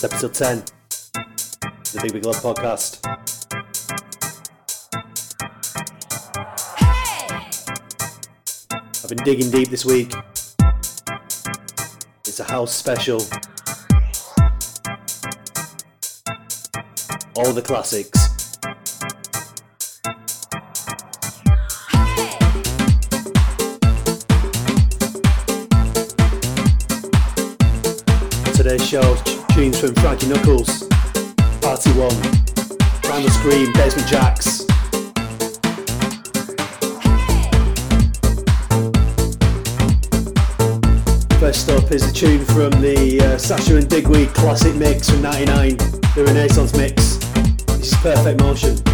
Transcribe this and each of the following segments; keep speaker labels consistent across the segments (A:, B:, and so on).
A: It's episode 10, the Big Big Love podcast. Hey! I've been digging deep this week. It's a house special. All the classics. Today's show tunes from Frankie Knuckles, Par-T-One, Primal Scream, Basement Jaxx. First up is a tune from the uh, Sasha and Digweed classic mix from 99, the Renaissance mix. This is Perfect Motion.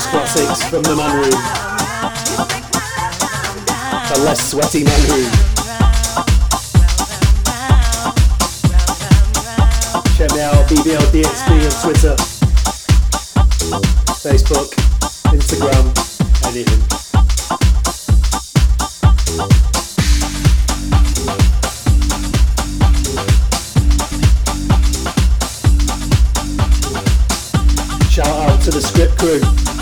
A: house classics from the man room. The less sweaty man room. Check me out, BBL DXP on Twitter, Facebook, Instagram,
B: anything. to the script crew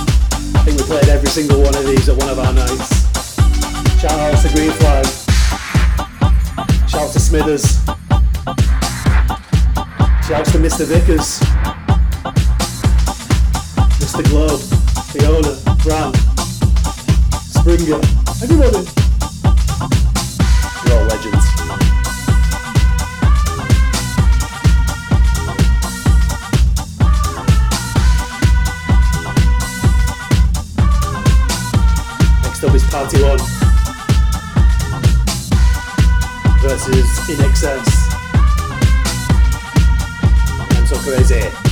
B: every single one of these at one of our nights. Shout out to Green Flag. Shout out to Smithers. Shout out to Mr. Vickers. Mr. Globe. Fiona. Brown, Springer. Everybody. Par-T-One versus INXS. I'm so crazy.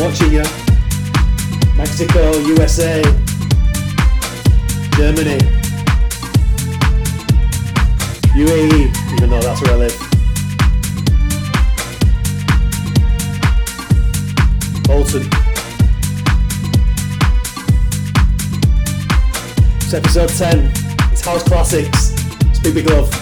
B: Watching you. Mexico, USA, Germany, UAE, even though that's where I live. Bolton. It's episode 10. It's House Classics. It's Big Big Love.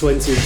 C: 20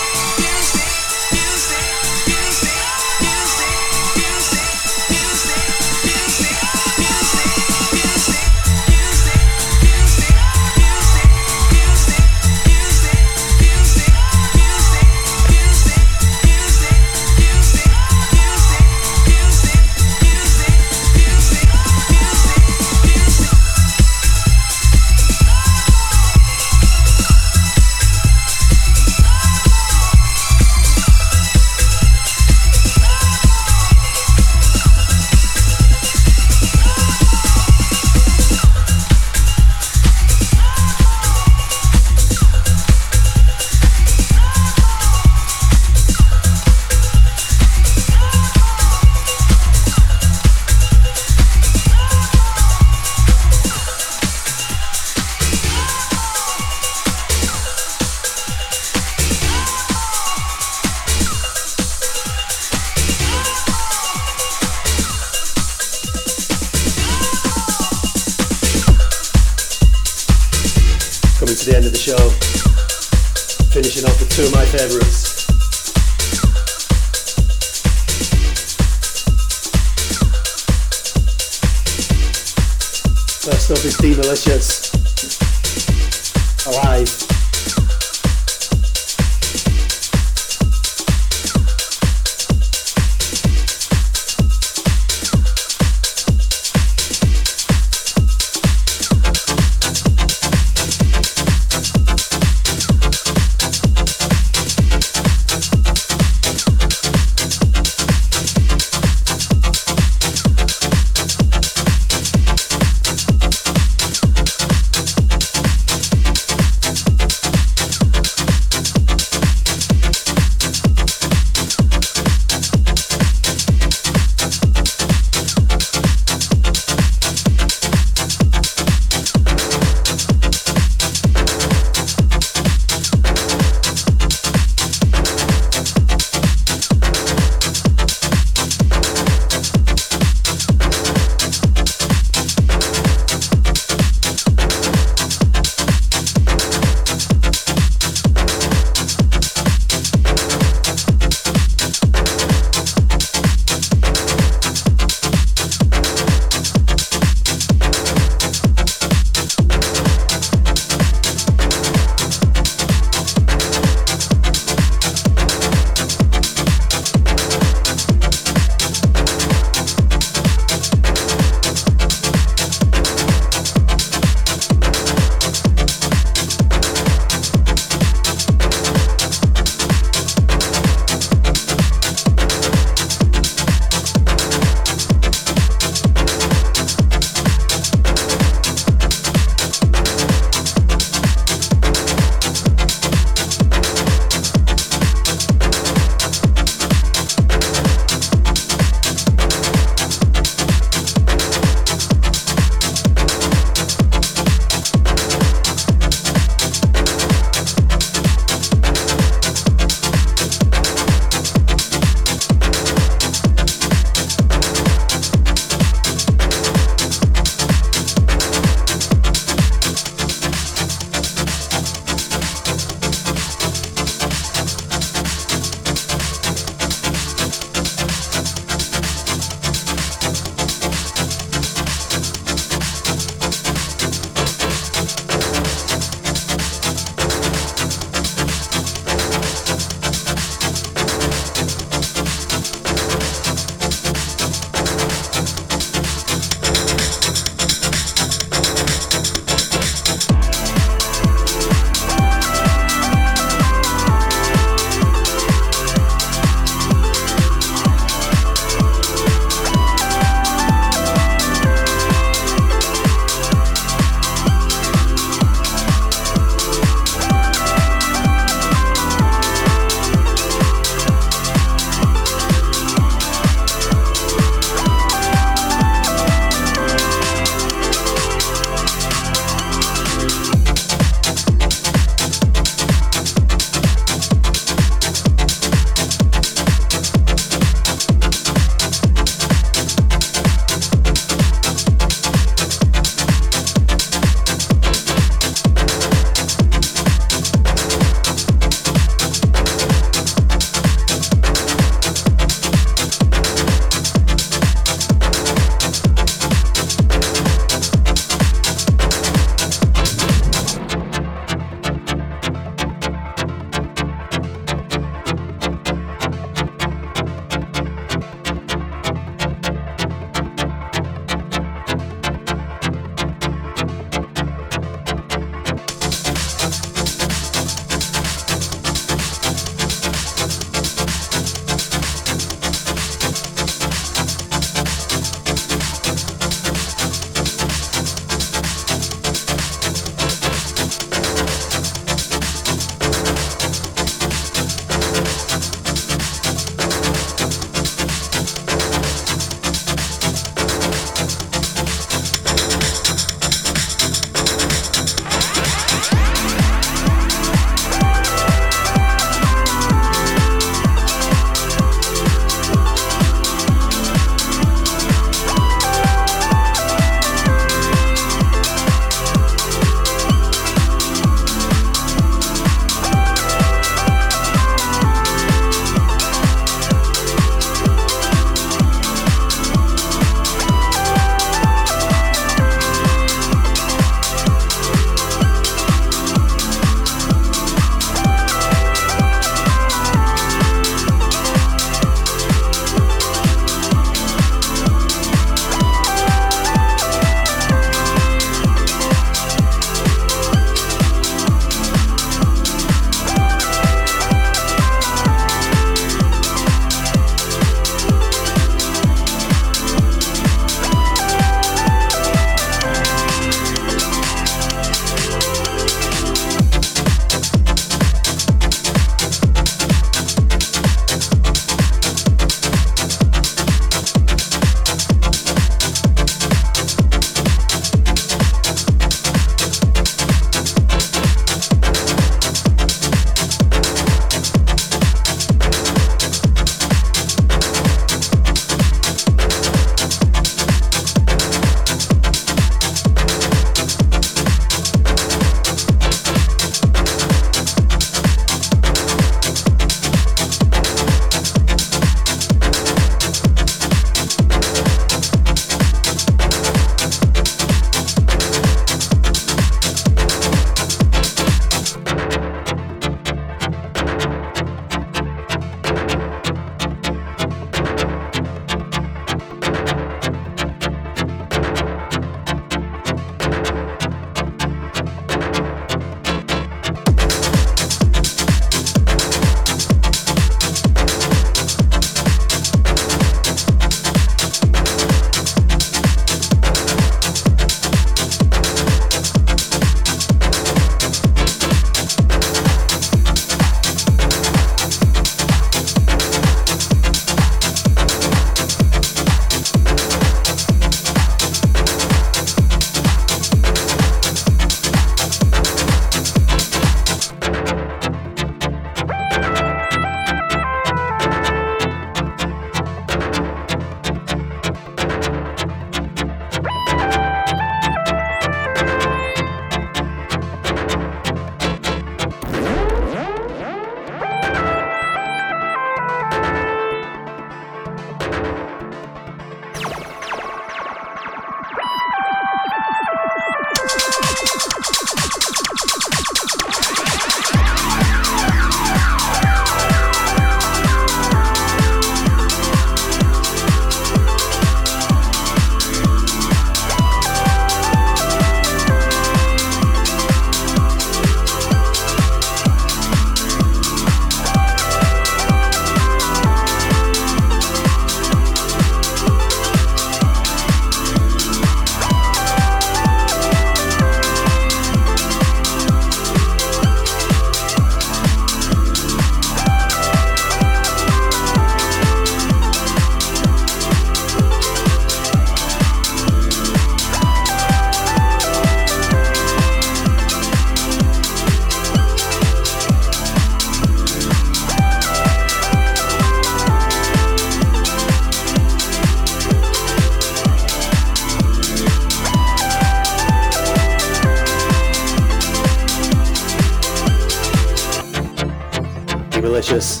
C: delicious.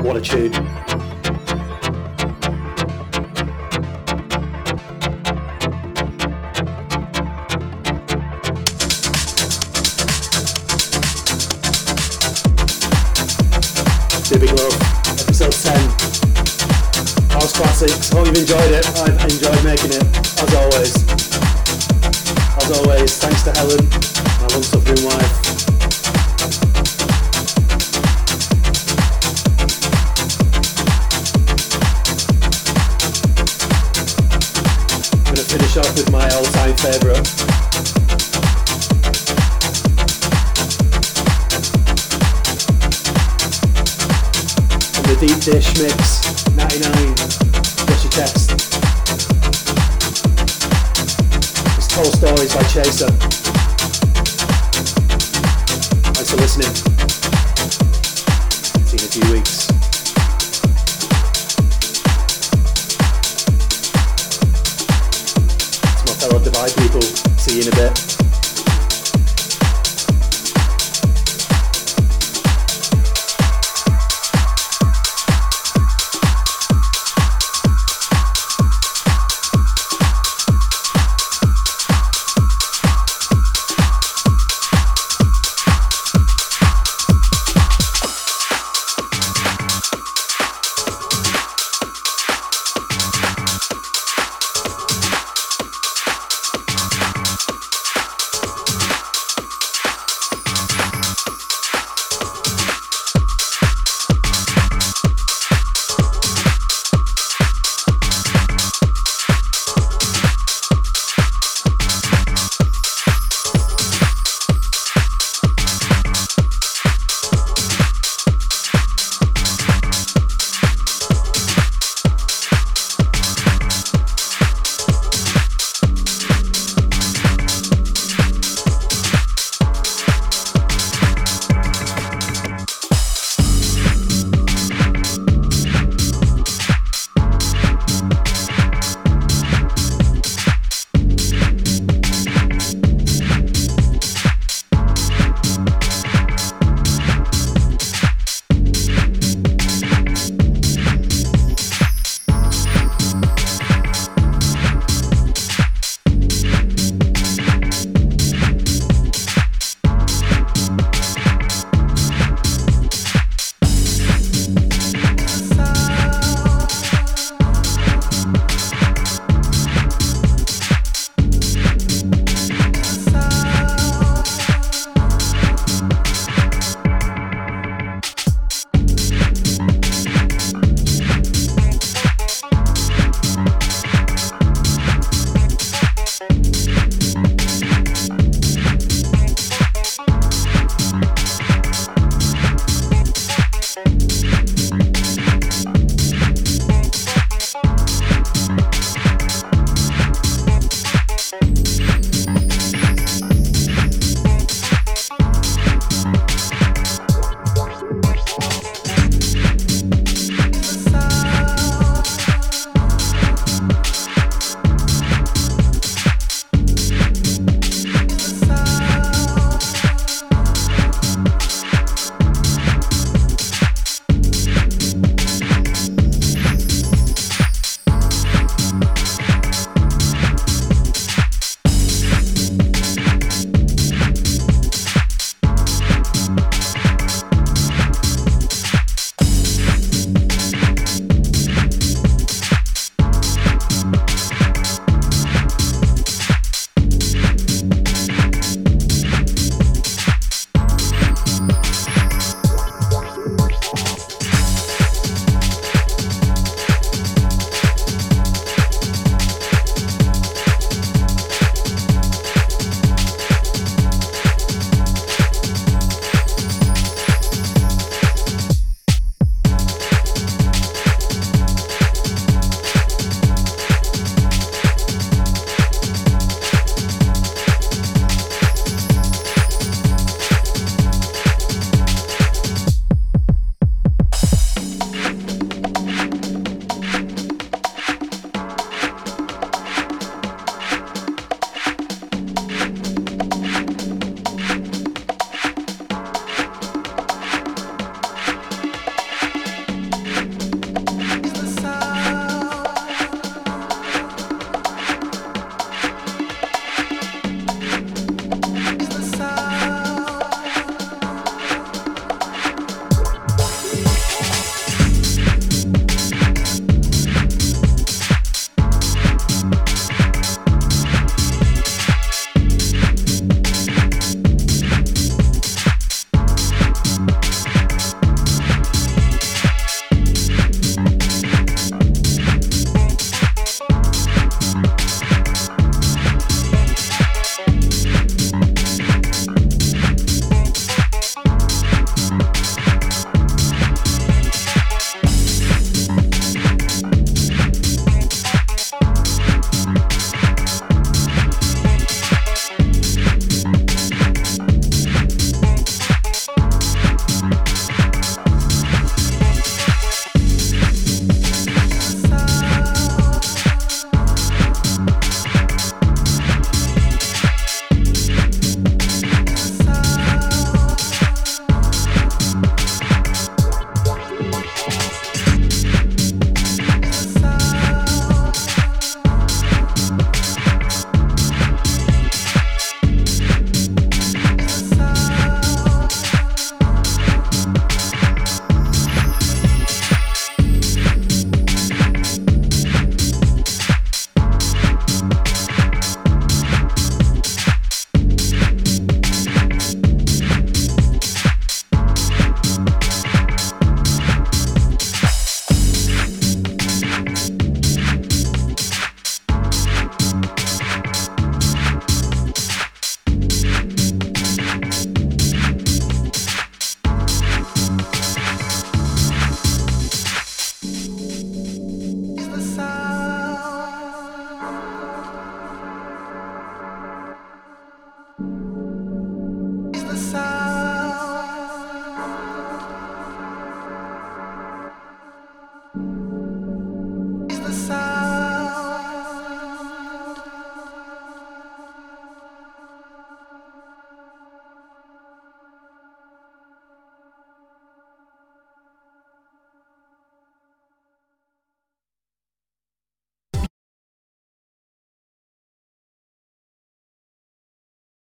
C: What a tune. Two Big episode 10. House Classics. Hope you've enjoyed it. I've enjoyed making it, as always. As always, thanks to Helen, my long suffering wife. With my all-time favourite. And the deep dish mix 99. What's your text? It's Told Stories by Chaser. Thanks for listening. See you in a few weeks. Divide people, see you in a bit.